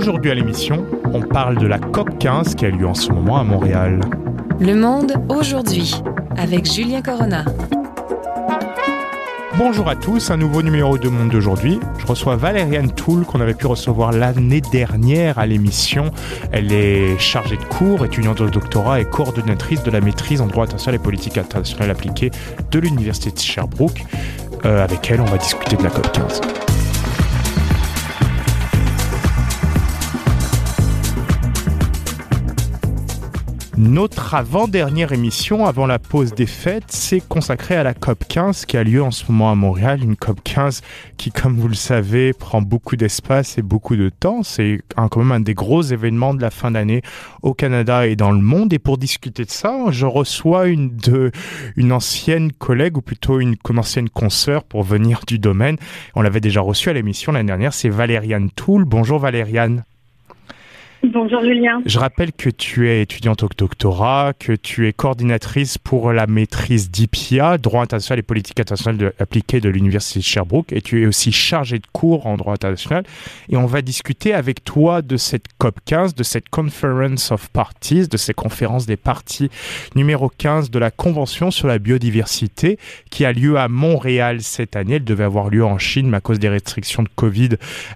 Aujourd'hui à l'émission, on parle de la COP15 qui a lieu en ce moment à Montréal. Le Monde aujourd'hui, avec Julien Corona. Bonjour à tous, un nouveau numéro de Monde d'aujourd'hui. Je reçois Valériane Toul qu'on avait pu recevoir l'année dernière à l'émission. Elle est chargée de cours, étudiante au doctorat et coordonnatrice de la maîtrise en droit international et politique internationale appliquée de l'Université de Sherbrooke. Euh, avec elle, on va discuter de la COP15. Notre avant-dernière émission, avant la pause des fêtes, s'est consacrée à la COP 15 qui a lieu en ce moment à Montréal. Une COP 15 qui, comme vous le savez, prend beaucoup d'espace et beaucoup de temps. C'est quand même un des gros événements de la fin d'année au Canada et dans le monde. Et pour discuter de ça, je reçois une, de, une ancienne collègue, ou plutôt une, une ancienne consoeur pour venir du domaine. On l'avait déjà reçue à l'émission l'année dernière. C'est Valériane Toul. Bonjour Valériane. Bonjour Julien. Je rappelle que tu es étudiante au doctorat, que tu es coordinatrice pour la maîtrise d'IPIA, droit international et politique internationale appliquée de l'Université de Sherbrooke, et tu es aussi chargée de cours en droit international. Et on va discuter avec toi de cette COP 15, de cette Conference of Parties, de ces conférences des parties numéro 15 de la Convention sur la biodiversité qui a lieu à Montréal cette année. Elle devait avoir lieu en Chine, mais à cause des restrictions de Covid,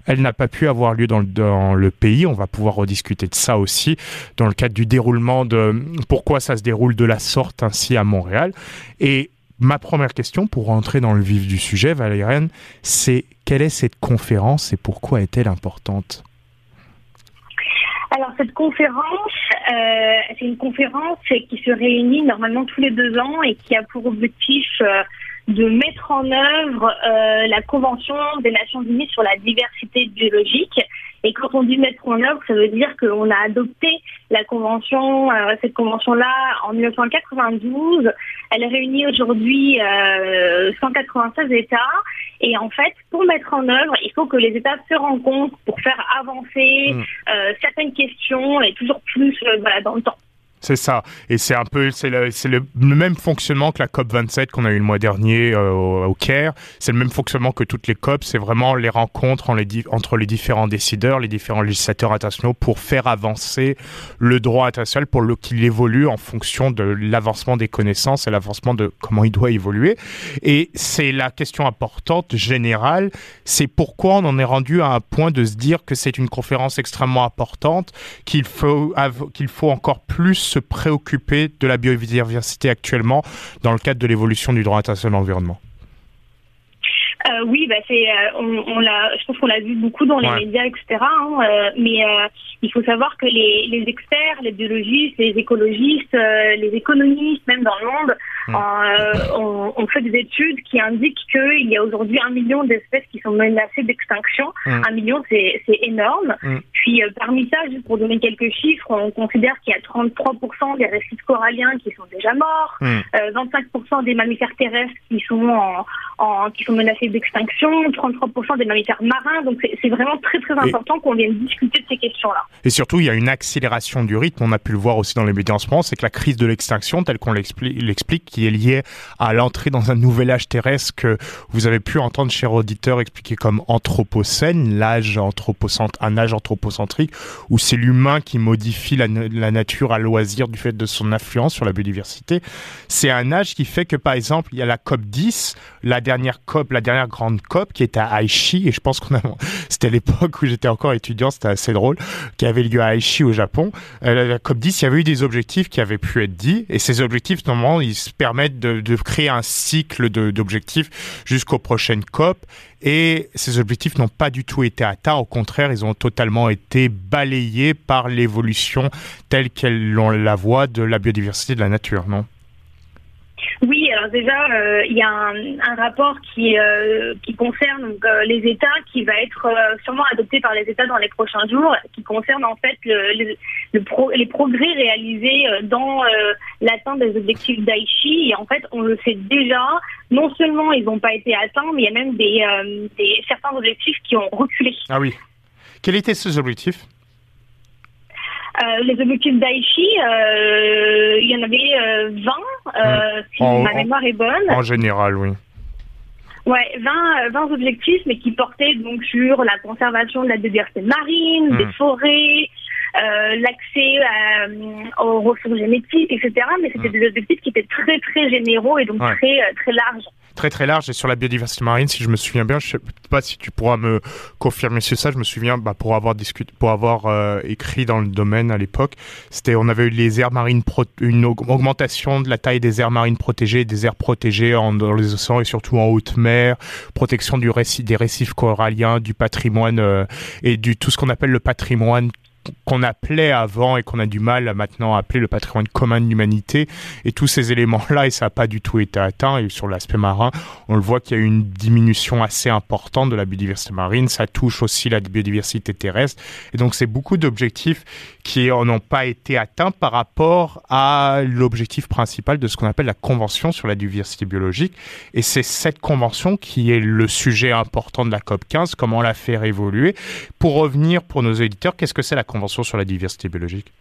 elle n'a pas pu avoir lieu dans le, dans le pays. On va pouvoir rediscuter discuter de ça aussi dans le cadre du déroulement de pourquoi ça se déroule de la sorte ainsi à Montréal. Et ma première question pour rentrer dans le vif du sujet, Valériane, c'est quelle est cette conférence et pourquoi est-elle importante? Alors cette conférence, euh, c'est une conférence qui se réunit normalement tous les deux ans et qui a pour objectif euh, de mettre en œuvre euh, la Convention des Nations Unies sur la diversité biologique et quand on dit mettre en œuvre, ça veut dire qu'on a adopté la convention, euh, cette convention-là en 1992. Elle réunit aujourd'hui euh, 196 États. Et en fait, pour mettre en œuvre, il faut que les États se rencontrent pour faire avancer mmh. euh, certaines questions et toujours plus euh, voilà, dans le temps. C'est ça. Et c'est un peu, c'est le, même fonctionnement que la COP 27 qu'on a eu le mois dernier euh, au, au, Caire. C'est le même fonctionnement que toutes les COP. C'est vraiment les rencontres entre les différents décideurs, les différents législateurs internationaux pour faire avancer le droit international pour qu'il évolue en fonction de l'avancement des connaissances et l'avancement de comment il doit évoluer. Et c'est la question importante générale. C'est pourquoi on en est rendu à un point de se dire que c'est une conférence extrêmement importante, qu'il faut, qu'il faut encore plus se préoccuper de la biodiversité actuellement dans le cadre de l'évolution du droit international de l'environnement euh, oui, bah c'est, euh, on, on l'a, je pense qu'on l'a vu beaucoup dans les ouais. médias, etc. Hein, euh, mais euh, il faut savoir que les, les, experts, les biologistes, les écologistes, euh, les économistes, même dans le monde, mmh. ont, ont, fait des études qui indiquent qu'il y a aujourd'hui un million d'espèces qui sont menacées d'extinction. Mmh. Un million, c'est, c'est énorme. Mmh. Puis parmi ça, juste pour donner quelques chiffres, on considère qu'il y a 33% des récifs coralliens qui sont déjà morts, 25% des mammifères terrestres qui sont en, en qui sont menacés d'extinction, 33% des mammifères marins. Donc c'est vraiment très très important qu'on vienne discuter de ces questions-là. Et surtout, il y a une accélération du rythme. On a pu le voir aussi dans les médias en ce moment, c'est que la crise de l'extinction, telle qu'on l'explique, qui est liée à l'entrée dans un nouvel âge terrestre que vous avez pu entendre, cher auditeur, expliquer comme anthropocène, l'âge anthropocentrique, un âge anthropocentrique, où c'est l'humain qui modifie la, la nature à loisir du fait de son influence sur la biodiversité. C'est un âge qui fait que, par exemple, il y a la COP 10, la dernière COP, la dernière grande COP qui était à Aichi, et je pense qu'on a, c'était l'époque où j'étais encore étudiant, c'était assez drôle, qui avait lieu à Aichi au Japon. Euh, la COP 10, il y avait eu des objectifs qui avaient pu être dits, et ces objectifs, normalement, ils se permettent de, créer un cycle d'objectifs jusqu'aux prochaines COP, et ces objectifs n'ont pas du tout été atteints, au contraire, ils ont totalement été balayés par l'évolution telle qu'elle la voit de la biodiversité de la nature, non? Oui, alors déjà, euh, il y a un, rapport qui, euh, qui concerne euh, les États, qui va être sûrement adopté par les États dans les prochains jours, qui concerne en fait le, le pro, les progrès réalisés dans l'atteinte des objectifs d'Aichi. Et en fait, on le sait déjà, non seulement ils n'ont pas été atteints, mais il y a même des, des, certains objectifs qui ont reculé. Ah oui. Quels étaient ces objectifs? Euh, les objectifs d'Aichi, euh, il y en avait euh, 20, mmh. si en, ma mémoire est bonne. En général, oui. Ouais, 20, 20 objectifs, mais qui portaient donc sur la conservation de la biodiversité marine, des forêts, euh, l'accès aux ressources génétiques, etc. Mais c'était des objectifs qui étaient très très généraux et donc très très larges très très large. Et sur la biodiversité marine, si je me souviens bien, je sais pas si tu pourras me confirmer sur ça, je me souviens bah, pour avoir discuté, pour avoir euh, écrit dans le domaine à l'époque, c'était on avait eu les aires marines une augmentation de la taille des aires marines protégées, des aires protégées dans les océans et surtout en haute mer, protection du récif, des récifs coralliens, du patrimoine euh, et du tout ce qu'on appelle le patrimoine qu'on appelait avant et qu'on a du mal maintenant à appeler le patrimoine commun de l'humanité. Et tous ces éléments-là, et ça n'a pas du tout été atteint. Et sur l'aspect marin, on le voit qu'il y a eu une diminution assez importante de la biodiversité marine. Ça touche aussi la biodiversité terrestre. Et donc, c'est beaucoup d'objectifs qui n'ont pas été atteints par rapport à l'objectif principal de ce qu'on appelle la Convention sur la diversité biologique. Et c'est cette convention qui est le sujet important de la COP 15, comment la faire évoluer. Pour revenir pour nos éditeurs, qu'est-ce que c'est la sur la diversité biologique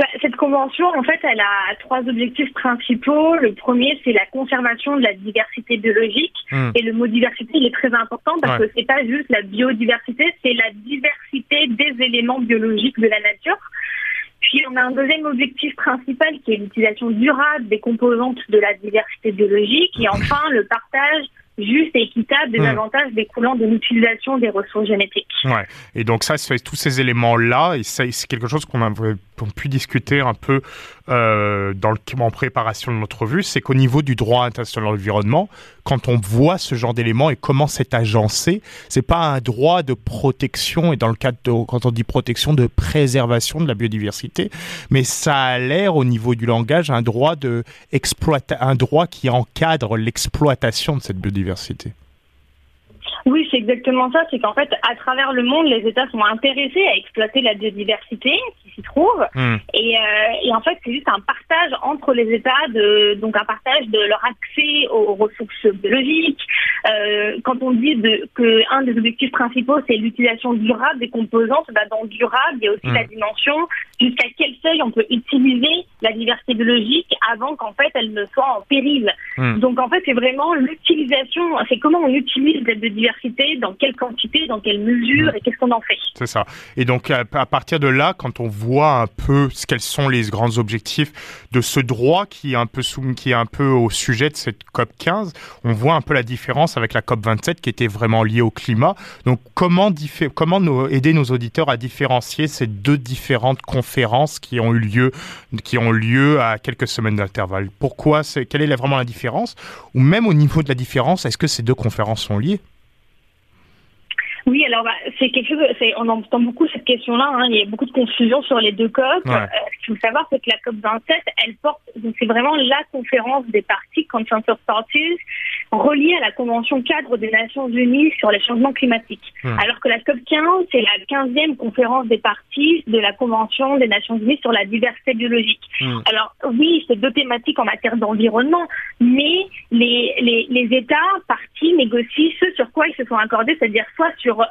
bah, cette convention, en fait, elle a trois objectifs principaux. Le premier, c'est la conservation de la diversité biologique. Hmm. Et le mot diversité, il est très important parce que c'est pas juste la biodiversité, c'est la diversité des éléments biologiques de la nature. Puis on a un deuxième objectif principal qui est l'utilisation durable des composantes de la diversité biologique. Et enfin, le partage juste et équitable des hmm. avantages découlant de l'utilisation des ressources génétiques. Ouais. Et donc ça, tous ces éléments-là, et c'est quelque chose qu'on a pu discuter un peu euh, dans le, en préparation de notre vue, c'est qu'au niveau du droit international de l'environnement, quand on voit ce genre d'éléments et comment c'est agencé, c'est pas un droit de protection et dans le cadre de, quand on dit protection de préservation de la biodiversité, mais ça a l'air au niveau du langage un droit de un droit qui encadre l'exploitation de cette biodiversité. Oui, c'est exactement ça. C'est qu'en fait, à travers le monde, les États sont intéressés à exploiter la biodiversité qui s'y trouve. Hmm. Et, euh, et, en fait, c'est juste un partage entre les États, de, donc un partage de leur accès aux ressources biologiques. Euh, quand on dit de, que un des objectifs principaux, c'est l'utilisation durable des composantes, bah, dans durable, il y a aussi la hmm. dimension jusqu'à quel seuil on peut utiliser la diversité biologique avant qu'en fait elle ne soit en péril. Hmm. Donc en fait, c'est vraiment l'utilisation, c'est comment on utilise cette biodiversité dans quelle quantité, dans quelle mesure et qu'est-ce qu'on en fait. C'est ça. Et donc à, partir de là, quand on voit un peu quels sont les grands objectifs de ce droit qui est un peu qui est un peu au sujet de cette COP 15, on voit un peu la différence avec la COP 27 qui était vraiment liée au climat. Donc comment comment aider nos auditeurs à différencier ces deux différentes conférences qui ont eu lieu qui ont lieu à quelques semaines d'intervalle? Pourquoi quelle est vraiment la différence? Ou même au niveau de la différence, est-ce que ces deux conférences sont liées? Oui, alors bah, c'est quelque chose. On entend beaucoup cette question-là. Hein, il y a beaucoup de confusion sur les deux COP. Euh, ce qu'il faut savoir, c'est que la COP 27, elle porte. Donc c'est vraiment la conférence des parties, Consensus Parties, reliée à la Convention cadre des Nations Unies sur les changements climatiques. Alors que la COP 15, c'est la 15e conférence des parties de la Convention des Nations Unies sur la diversité biologique. Alors oui, c'est deux thématiques en matière d'environnement, mais les, les, les États parties négocient ce sur quoi ils se sont accordés, c'est-à-dire soit sur euh,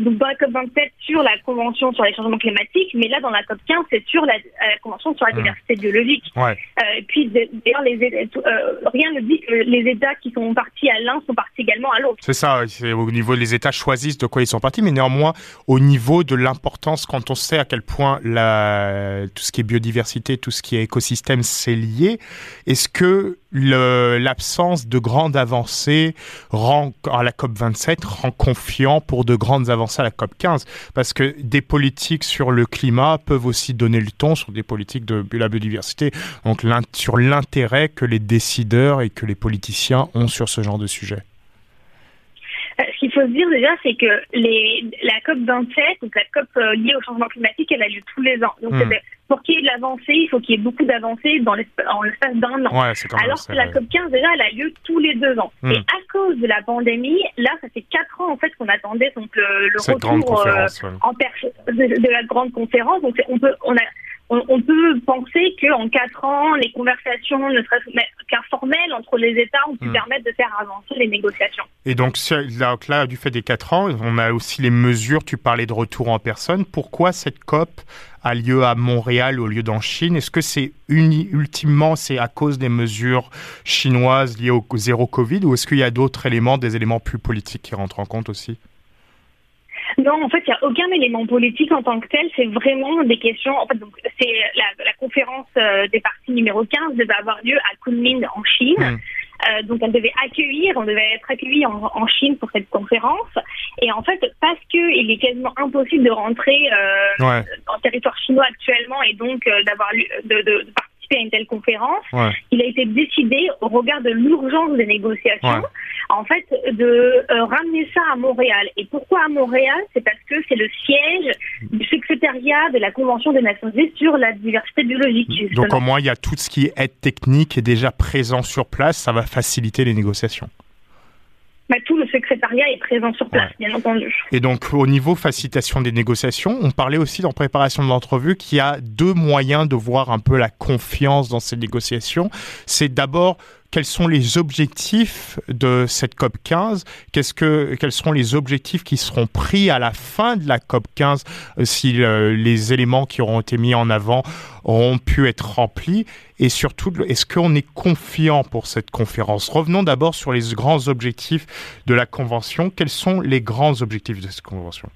donc dans la COP 27 sur la Convention sur les changements climatiques, mais là dans la COP 15 c'est sur la, euh, Convention sur la mmh. diversité biologique. Ouais. Euh, et puis d'ailleurs les euh, rien ne dit que les États qui sont partis à l'un sont partis également à l'autre. C'est ça, au niveau les États choisissent de quoi ils sont partis, mais néanmoins au niveau de l'importance quand on sait à quel point la, tout ce qui est biodiversité, tout ce qui est écosystème c'est lié, est-ce que l'absence de grandes avancées rend, à la COP 27 rend confiant pour de grandes avancées à la COP 15 parce que des politiques sur le climat peuvent aussi donner le ton sur des politiques de la biodiversité. Donc sur l'intérêt que les décideurs et que les politiciens ont sur ce genre de sujet qu'il faut se dire déjà, c'est que les, la COP 27, donc la COP euh, liée au changement climatique, elle a lieu tous les ans. Donc hmm pour qu'il y ait de l'avancée, il faut qu'il y ait beaucoup d'avancées dans l'espace d'un an. Alors que la COP 15, déjà, elle a lieu tous les deux ans. Hmm. Et à cause de la pandémie, là, ça fait quatre ans, en fait, qu'on attendait donc, le, retour euh, en de, de, la grande conférence. Donc, on peut, on a, on, peut penser qu'en quatre ans, les conversations, ne seraient qu'informelles entre les États, ont pu hmm. permettre de faire avancer les négociations. Et donc là, là, du fait des quatre ans, on a aussi les mesures, tu parlais de retour en personne. Pourquoi cette COP a lieu à Montréal au lieu d'en Chine? Est-ce que c'est ultimement c'est à cause des mesures chinoises liées au zéro Covid ou est-ce qu'il y a d'autres éléments, des éléments plus politiques qui rentrent en compte aussi? Non, en fait, il n'y a aucun élément politique en tant que tel. C'est vraiment des questions. En fait, donc, c'est la, conférence euh, des partis numéro 15 devait avoir lieu à Kunming en Chine. Hmm. Euh, donc elle devait accueillir, on devait être accueilli en, en, Chine pour cette conférence. Et en fait, parce que il est quasiment impossible de rentrer euh, en territoire chinois actuellement et donc euh, d'avoir de, de, de, à une telle conférence, il a été décidé, au regard de l'urgence des négociations, en fait, de euh, ramener ça à Montréal. Et pourquoi à Montréal? C'est parce que c'est le siège du secrétariat de la Convention des Nations Unies sur la diversité biologique. Donc au moins, il y a tout ce qui est aide technique est déjà présent sur place, ça va faciliter les négociations. Bah, tout le secrétariat est présent sur place, bien entendu. Et donc, au niveau facilitation des négociations, on parlait aussi dans préparation de l'entrevue qu'il y a deux moyens de voir un peu la confiance dans ces négociations. C'est d'abord quels sont les objectifs de cette COP 15 Qu'est-ce que quels seront les objectifs qui seront pris à la fin de la COP 15 euh, si euh, les éléments qui auront été mis en avant auront pu être remplis? Et surtout est-ce qu'on est confiant pour cette conférence? Revenons d'abord sur les grands objectifs de la convention. Quels sont les grands objectifs de cette convention?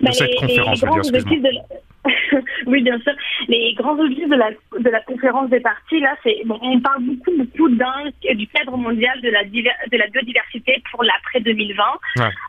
De bah, cette conférence, je veux dire, oui, bien sûr. Les grands objectifs de la, de la conférence des parties, là, c'est bon, on parle beaucoup, beaucoup d'un du cadre mondial de la, de la biodiversité pour l'après 2020.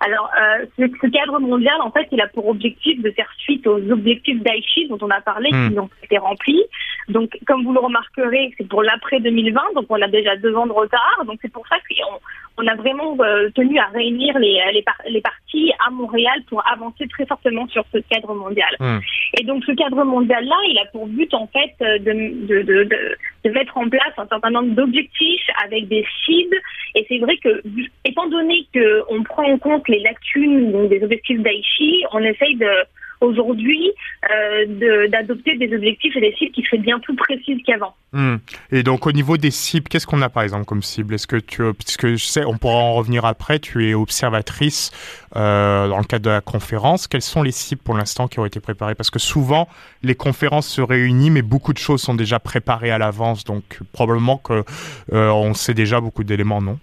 Alors, euh, ce, cadre mondial, en fait, il a pour objectif de faire suite aux objectifs d'Aichi dont on a parlé, qui hmm. ont été remplis. Donc, comme vous le remarquerez, c'est pour l'après 2020, donc on a déjà deux ans de retard. Donc, c'est pour ça qu'on on a vraiment euh, tenu à réunir les, les, les, parties à Montréal pour avancer très fortement sur ce cadre mondial. Hmm. Et donc ce cadre mondial-là, il a pour but en fait euh, de, mettre en place un certain nombre d'objectifs avec des cibles. Et c'est vrai que, étant donné qu'on prend en compte les lacunes des objectifs d'Aichi, on essaye de aujourd'hui euh, d'adopter des objectifs et des cibles qui seraient bien plus précises qu'avant. Hmm. Et donc au niveau des cibles, qu'est-ce qu'on a par exemple comme cible? Est-ce que tu, puisque je sais, on pourra en revenir après, tu es observatrice euh, dans le cadre de la conférence. Quelles sont les cibles pour l'instant qui ont été préparées? Parce que souvent les conférences se réunissent, mais beaucoup de choses sont déjà préparées à l'avance, donc probablement que euh, on sait déjà beaucoup d'éléments, non?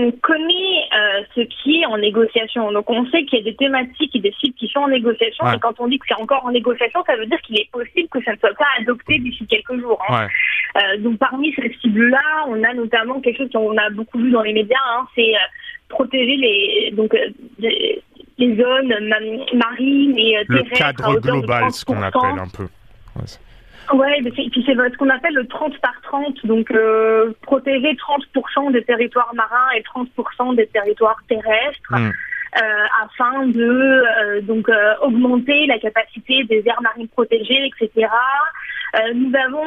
On connaît euh, ce qui est en négociation. Donc on sait qu'il y a des thématiques et des cibles qui sont en négociation. Et quand on dit que c'est encore en négociation, ça veut dire qu'il est possible que ça ne soit pas adopté d'ici quelques jours. Hein. Euh, donc parmi ces cibles-là, on a notamment quelque chose qu'on a beaucoup vu dans les médias, hein, c'est euh, protéger les donc les, zones marines et terrestres. Le cadre global, ce qu'on appelle un peu. Ouais, puis c'est ce qu'on appelle le 30 par 30, donc euh, protéger 30% des territoires marins et 30% des territoires terrestres. Hmm. Euh, afin de euh, donc euh, augmenter la capacité des aires marines protégées, etc. nous avons,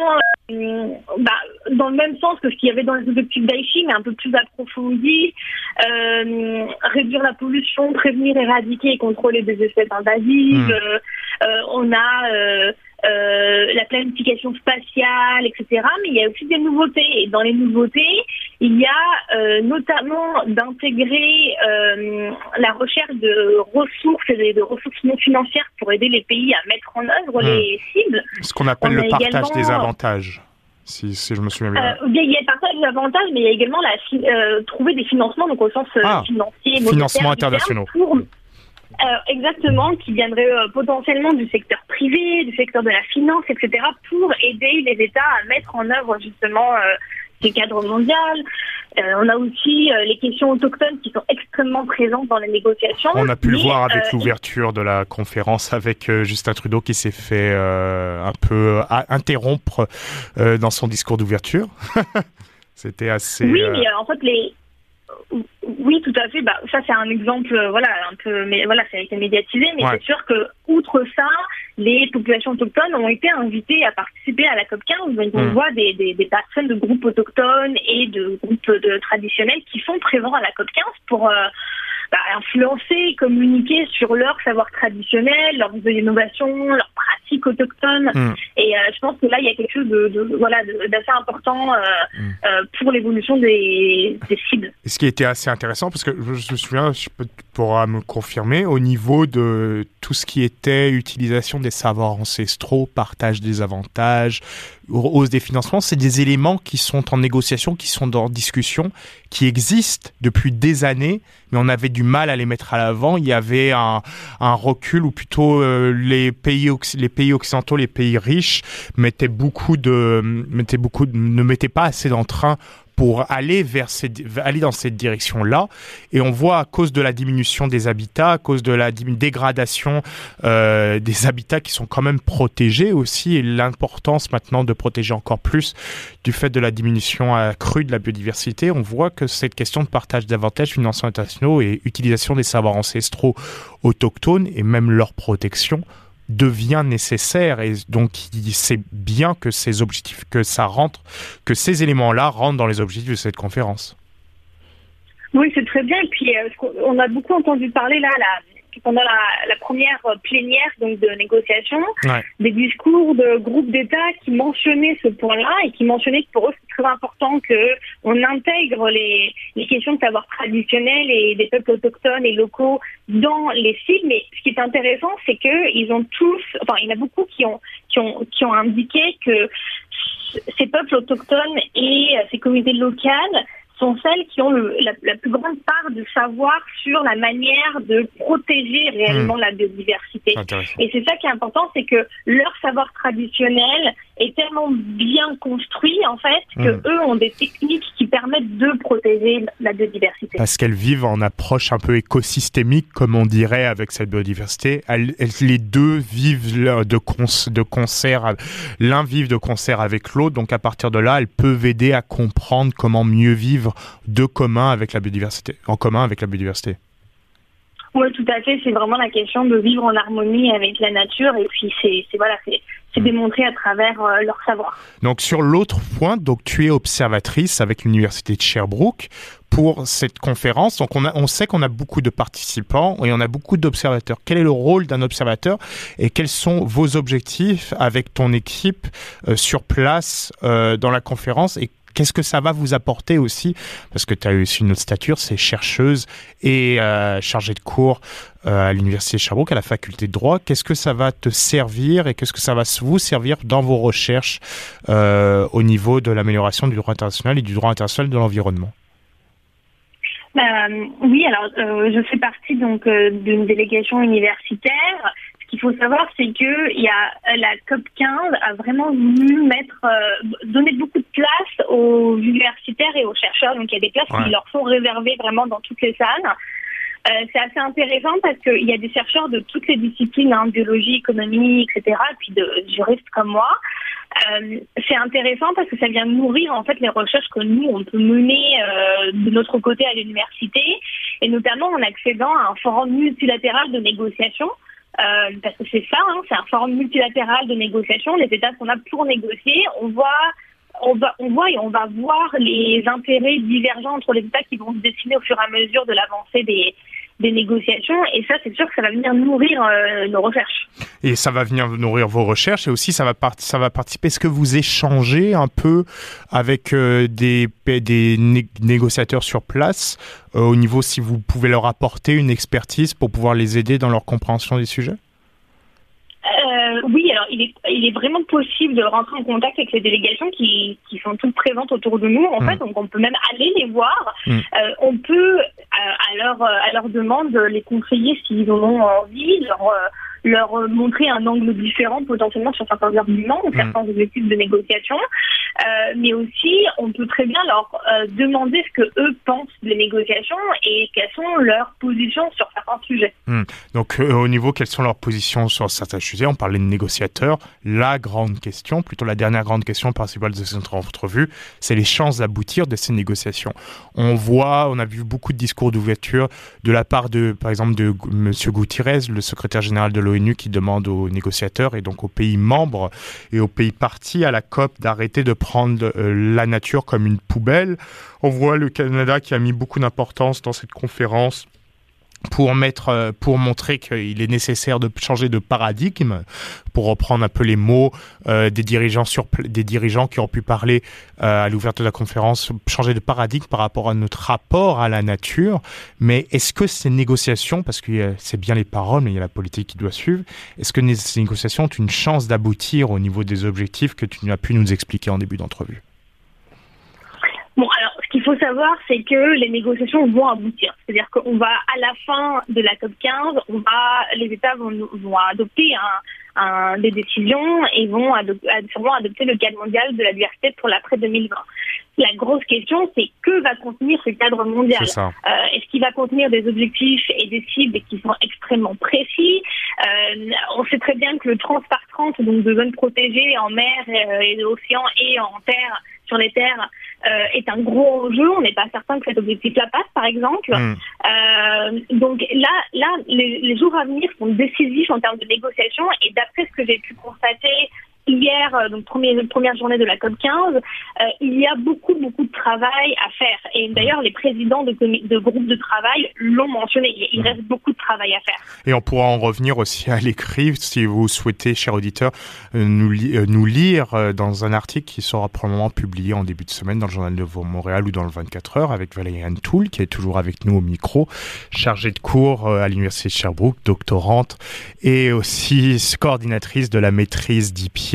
bah, dans le même sens que ce qu'il y avait dans les objectifs d'Aichi, mais un peu plus approfondi, réduire la pollution, prévenir, éradiquer et contrôler des espèces invasives. Hmm. on a euh, la planification spatiale, etc. Mais il y a aussi des nouveautés. Et dans les nouveautés, il y a euh, notamment d'intégrer euh, la recherche de ressources et de ressources non financières pour aider les pays à mettre en œuvre hmm. les cibles. Ce qu'on appelle le partage des avantages. Si, si, je me souviens bien. il y a le partage des avantages, mais il y a également la, trouver des financements, donc au sens ah, financier, financement internationaux. Pour, euh, exactement, qui viendraient euh, potentiellement du secteur privé, du secteur de la finance, etc., pour aider les États à mettre en œuvre justement euh, ces cadres mondiaux. on a aussi les questions autochtones qui sont extrêmement présentes dans les négociations. On a pu le voir avec l'ouverture de la conférence avec Justin Trudeau qui s'est fait un peu interrompre dans son discours d'ouverture. C'était assez. Oui, mais en fait, les, oui, tout à fait. Bah, ça, c'est un exemple, euh, voilà, un peu, mais voilà, ça a été médiatisé. Mais c'est sûr que, outre ça, les populations autochtones ont été invitées à participer à la COP 15. Donc, on hmm. voit des, des, des, personnes de groupes autochtones et de groupes de traditionnels qui sont présents à la COP 15 pour euh, bah, influencer, communiquer sur leur savoir traditionnel, leurs innovations, leurs pratiques autochtones. Mm. Et je pense que là, il y a quelque chose de, voilà d'assez important mm. pour l'évolution des, des cibles. ce qui était assez intéressant, parce que je me souviens, je peux, pourra me confirmer, au niveau de tout ce qui était utilisation des savoirs ancestraux, partage des avantages, hausse des financements, c'est des éléments qui sont en négociation, qui sont en discussion, qui existent depuis des années, mais on avait du mal à les mettre à l'avant. Il y avait un, recul, ou plutôt euh, les pays les pays occidentaux, les pays riches mettaient beaucoup de mettaient beaucoup ne mettaient pas assez d'entrain pour aller vers aller dans cette direction-là. Et on voit à cause de la diminution des habitats, à cause de la dégradation euh, des habitats qui sont quand même protégés aussi, et l'importance maintenant de protéger encore plus du fait de la diminution accrue de la biodiversité, on voit que cette question de partage d'avantages financiers internationaux et utilisation des savoirs ancestraux autochtones et même leur protection devient nécessaire et donc c'est bien que ces objectifs, que ça rentre, que ces éléments-là rentrent dans les objectifs de cette conférence. Oui, c'est très bien. Et puis, euh, on a beaucoup entendu parler là, pendant la, première plénière donc de négociation, des discours de groupes d'États qui mentionnaient ce point-là et qui mentionnaient que pour eux c'est très important que on intègre les, les questions de savoir traditionnel et des peuples autochtones et locaux dans les cibles. Mais ce qui est intéressant, c'est que ils ont tous, enfin il y en a beaucoup qui ont qui ont qui ont indiqué que ces peuples autochtones et ces communautés locales sont celles qui ont la, plus grande part de savoir sur la manière de protéger réellement hmm. la biodiversité. Et c'est ça qui est important, c'est que leur savoir traditionnel est tellement bien construit en fait que hmm. eux ont des techniques qui permettent de protéger la biodiversité. Parce qu'elles vivent en approche un peu écosystémique, comme on dirait avec cette biodiversité. Elles, les deux vivent de, de concert, l'un vit de concert avec l'autre, donc à partir de là, elles peuvent aider à comprendre comment mieux vivre de commun avec la biodiversité, en commun avec la biodiversité. Oui, tout à fait. C'est vraiment la question de vivre en harmonie avec la nature et puis c'est voilà, c'est hmm. démontré à travers euh, leur savoir. Donc sur l'autre point, donc tu es observatrice avec l'université de Sherbrooke pour cette conférence. Donc on, a, on sait qu'on a beaucoup de participants et on a beaucoup d'observateurs. Quel est le rôle d'un observateur et quels sont vos objectifs avec ton équipe euh, sur place euh, dans la conférence et Qu'est-ce que ça va vous apporter aussi? Parce que tu as aussi une autre stature, c'est chercheuse et euh, chargée de cours euh, à l'Université de Sherbrooke, à la faculté de droit. Qu'est-ce que ça va te servir et qu'est-ce que ça va vous servir dans vos recherches euh, au niveau de l'amélioration du droit international et du droit international de l'environnement? Oui, alors je fais partie donc d'une délégation universitaire faut savoir, c'est que il y a la COP 15 a vraiment voulu mettre, euh, donner beaucoup de place aux universitaires et aux chercheurs. Donc il y a des places qui leur sont réservées vraiment dans toutes les salles. Euh, c'est assez intéressant parce qu'il y a des chercheurs de toutes les disciplines, hein, biologie, économie, etc., et puis de juristes comme moi. Euh, c'est intéressant parce que ça vient nourrir en fait les recherches que nous on peut mener euh, de notre côté à l'université et notamment en accédant à un forum multilatéral de négociation euh, parce que c'est ça, hein, c'est un forum multilatéral de négociation. Les États sont là pour négocier. On voit, on va, on voit et on va voir les intérêts divergents entre les États qui vont se dessiner au fur et à mesure de l'avancée des, des négociations. Et ça, c'est sûr que ça va venir nourrir euh, nos recherches. Et ça va venir nourrir vos recherches et aussi ça va, participer. Est-ce que vous échangez un peu avec euh, des, négociateurs sur place euh, au niveau si vous pouvez leur apporter une expertise pour pouvoir les aider dans leur compréhension des sujets? Il est, il est vraiment possible de rentrer en contact avec les délégations qui, qui sont toutes présentes autour de nous, en mm. fait, donc on peut même aller les voir. Mm. on peut à leur, à leur demande les conseiller s'ils en ont envie, leur, leur montrer un angle différent potentiellement sur certains arguments ou mm. certains objectifs de négociation. Euh, mais aussi, on peut très bien leur euh, demander ce que eux pensent des négociations et quelles sont leurs positions sur certains sujets. Mm. Donc, euh, au niveau, quelles sont leurs positions sur certains sujets? On parlait de négociateurs. La grande question, plutôt la dernière grande question principale de cette entrevue, c'est les chances d'aboutir de ces négociations. On voit, on a vu beaucoup de discours d'ouverture de la part de, par exemple, de M. Gutiérrez, le secrétaire général de l'ONU, qui demande aux négociateurs et donc aux pays membres et aux pays partis à la COP d'arrêter de prendre euh, la nature comme une poubelle. On voit le Canada qui a mis beaucoup d'importance dans cette conférence pour mettre, euh, pour montrer qu'il est nécessaire de changer de paradigme, pour reprendre un peu les mots euh, des dirigeants sur des dirigeants qui ont pu parler euh, à l'ouverture de la conférence, changer de paradigme par rapport à notre rapport à la nature. Mais est-ce que ces négociations, parce que c'est bien les paroles, mais il y a la politique qui doit suivre, est-ce que ces négociations ont une chance d'aboutir au niveau des objectifs que tu as pu nous expliquer en début d'entrevue? Bon, alors, qu'il faut savoir, c'est que les négociations vont aboutir. C'est-à-dire qu'on va, à la fin de la COP 15, on va, les États vont, vont adopter un, des décisions et vont sûrement adopter le cadre mondial de la diversité pour l'après 2020. La grosse question, c'est que va contenir ce cadre mondial euh, Est-ce qu'il va contenir des objectifs et des cibles qui sont extrêmement précis euh, On sait très bien que le trans par trans, donc de zones protégées en mer euh, et, et océan et en terre, sur les terres, euh, est un gros enjeu. On n'est pas certain que cet objectif-là passe, par exemple. Hmm. Euh, donc là, là, les, les, jours à venir sont décisifs en termes de négociation. Et d'après ce que j'ai pu constater hier, euh, donc première, première journée de la COP 15, euh, il y a beaucoup, beaucoup de travail à faire. Et d'ailleurs, les présidents de, de groupes de travail l'ont mentionné. Il reste beaucoup de travail à faire. Et on pourra en revenir aussi à l'écrit, si vous souhaitez, cher auditeur, euh, nous, nous lire dans un article qui sera probablement publié en début de semaine dans le Journal de Montréal ou dans le 24 heures avec Valérie Toul, qui est toujours avec nous au micro, chargée de cours à l'Université de Sherbrooke, doctorante et aussi coordinatrice de la maîtrise d'IPI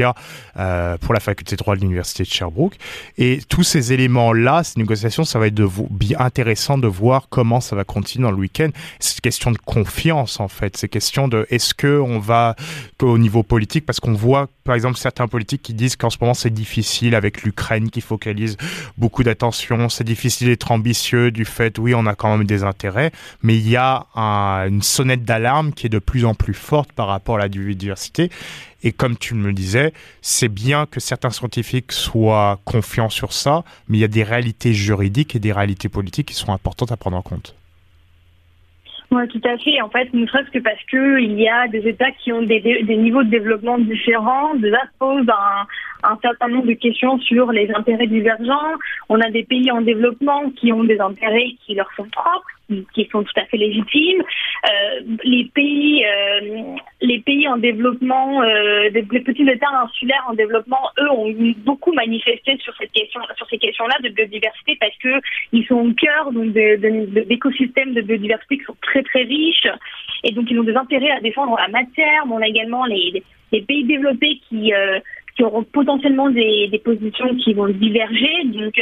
euh, pour la faculté de droit de l'université de Sherbrooke. Et tous ces éléments-là, ces négociations, ça va être bien intéressant de voir comment ça va continuer dans le week-end. C'est question de confiance en fait. C'est question de est-ce que on va au niveau politique? Parce qu'on voit par exemple certains politiques qui disent qu'en ce moment c'est difficile avec l'Ukraine qui focalise beaucoup d'attention. C'est difficile d'être ambitieux du fait oui on a quand même des intérêts, mais il y a une sonnette d'alarme qui est de plus en plus forte par rapport à la biodiversité et comme tu me disais, c'est bien que certains scientifiques soient confiants sur ça, mais il y a des réalités juridiques et des réalités politiques qui sont importantes à prendre en compte. Oui, tout à fait. En fait, ne serait-ce que parce que il y a des États qui ont des, niveaux de développement différents, déjà posent un, un certain nombre de questions sur les intérêts divergents. On a des pays en développement qui ont des intérêts qui leur sont propres, qui sont tout à fait légitimes. Euh, les pays, euh, les pays en développement, euh, les petits États insulaires en développement, eux, ont beaucoup manifesté sur cette question, sur ces questions-là de biodiversité parce que ils sont au cœur d'écosystèmes de, biodiversité qui sont très très riches et donc ils ont des intérêts à défendre la matière. Mais on a également les, pays développés qui qui auront potentiellement des, positions qui vont diverger. Donc,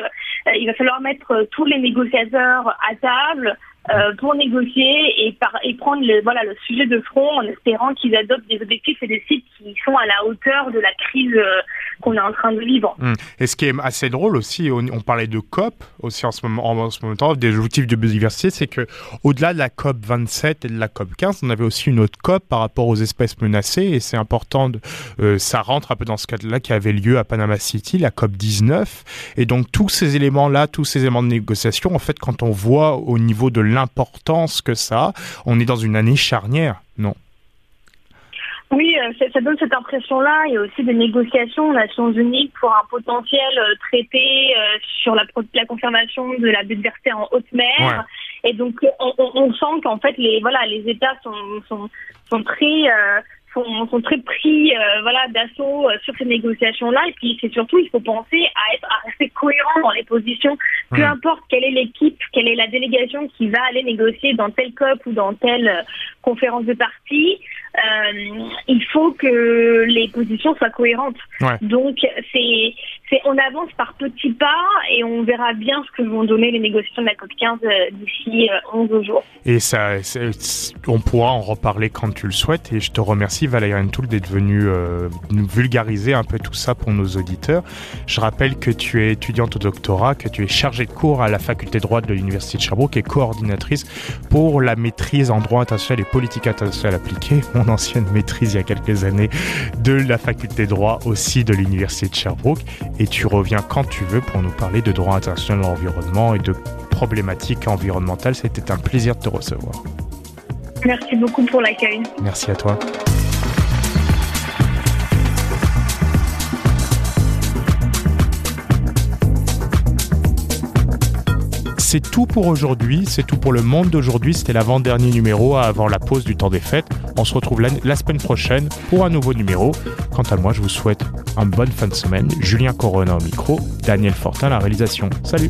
il va falloir mettre tous les négociateurs à table euh, pour négocier et, prendre le, sujet de front en espérant qu'ils adoptent des objectifs et des sites qui sont à la hauteur de la crise euh, qu'on est en train de vivre. Hum. Et ce qui est assez drôle aussi, on, parlait de COP aussi en ce moment, en ce moment des objectifs de biodiversité, c'est que au-delà de la COP 27 et de la COP 15, on avait aussi une autre COP par rapport aux espèces menacées et c'est important, euh, ça rentre un peu dans ce cadre-là qui avait lieu à Panama City, la COP 19. Et donc tous ces éléments-là, tous ces éléments de négociation, en fait, quand on voit au niveau de l'importance que ça On est dans une année charnière, non? Oui, euh, ça, donne cette impression-là. Il y a aussi des négociations aux Nations Unies pour un potentiel euh, traité euh, sur la, la confirmation de la biodiversité en haute mer. Et donc, on, on sent qu'en fait, les voilà, les États sont sont, sont très sont, très pris euh, voilà d'assaut euh, sur ces négociations là et puis c'est surtout il faut penser à être à rester cohérent dans les positions. Peu importe quelle est l'équipe quelle est la délégation qui va aller négocier dans tel COP ou dans telle euh, conférence de parti il faut que les positions soient cohérentes. Donc c'est c'est on avance par petits pas et on verra bien ce que vont donner les négociations de la COP 15 d'ici 11 jours. Et ça on pourra en reparler quand tu le souhaites. Et je te remercie Valérie Toul d'être venue euh, nous vulgariser un peu tout ça pour nos auditeurs. Je rappelle que tu es étudiante au doctorat, que tu es chargée de cours à la faculté de droit de l'Université de Sherbrooke et coordinatrice pour la maîtrise en droit international et politique internationale appliquée, mon ancienne maîtrise il y a quelques années de la faculté de droit aussi de l'Université de Sherbrooke. Et tu reviens quand tu veux pour nous parler de droit international de l'environnement et de problématiques environnementales. C'était un plaisir de te recevoir. Merci beaucoup pour l'accueil. Merci à toi. C'est tout pour aujourd'hui, c'est tout pour le monde d'aujourd'hui. C'était l'avant-dernier numéro avant la pause du temps des fêtes. On se retrouve la, semaine prochaine pour un nouveau numéro. Quant à moi, je vous souhaite une bonne fin de semaine. Julien Corona au micro, Daniel Fortin à la réalisation. Salut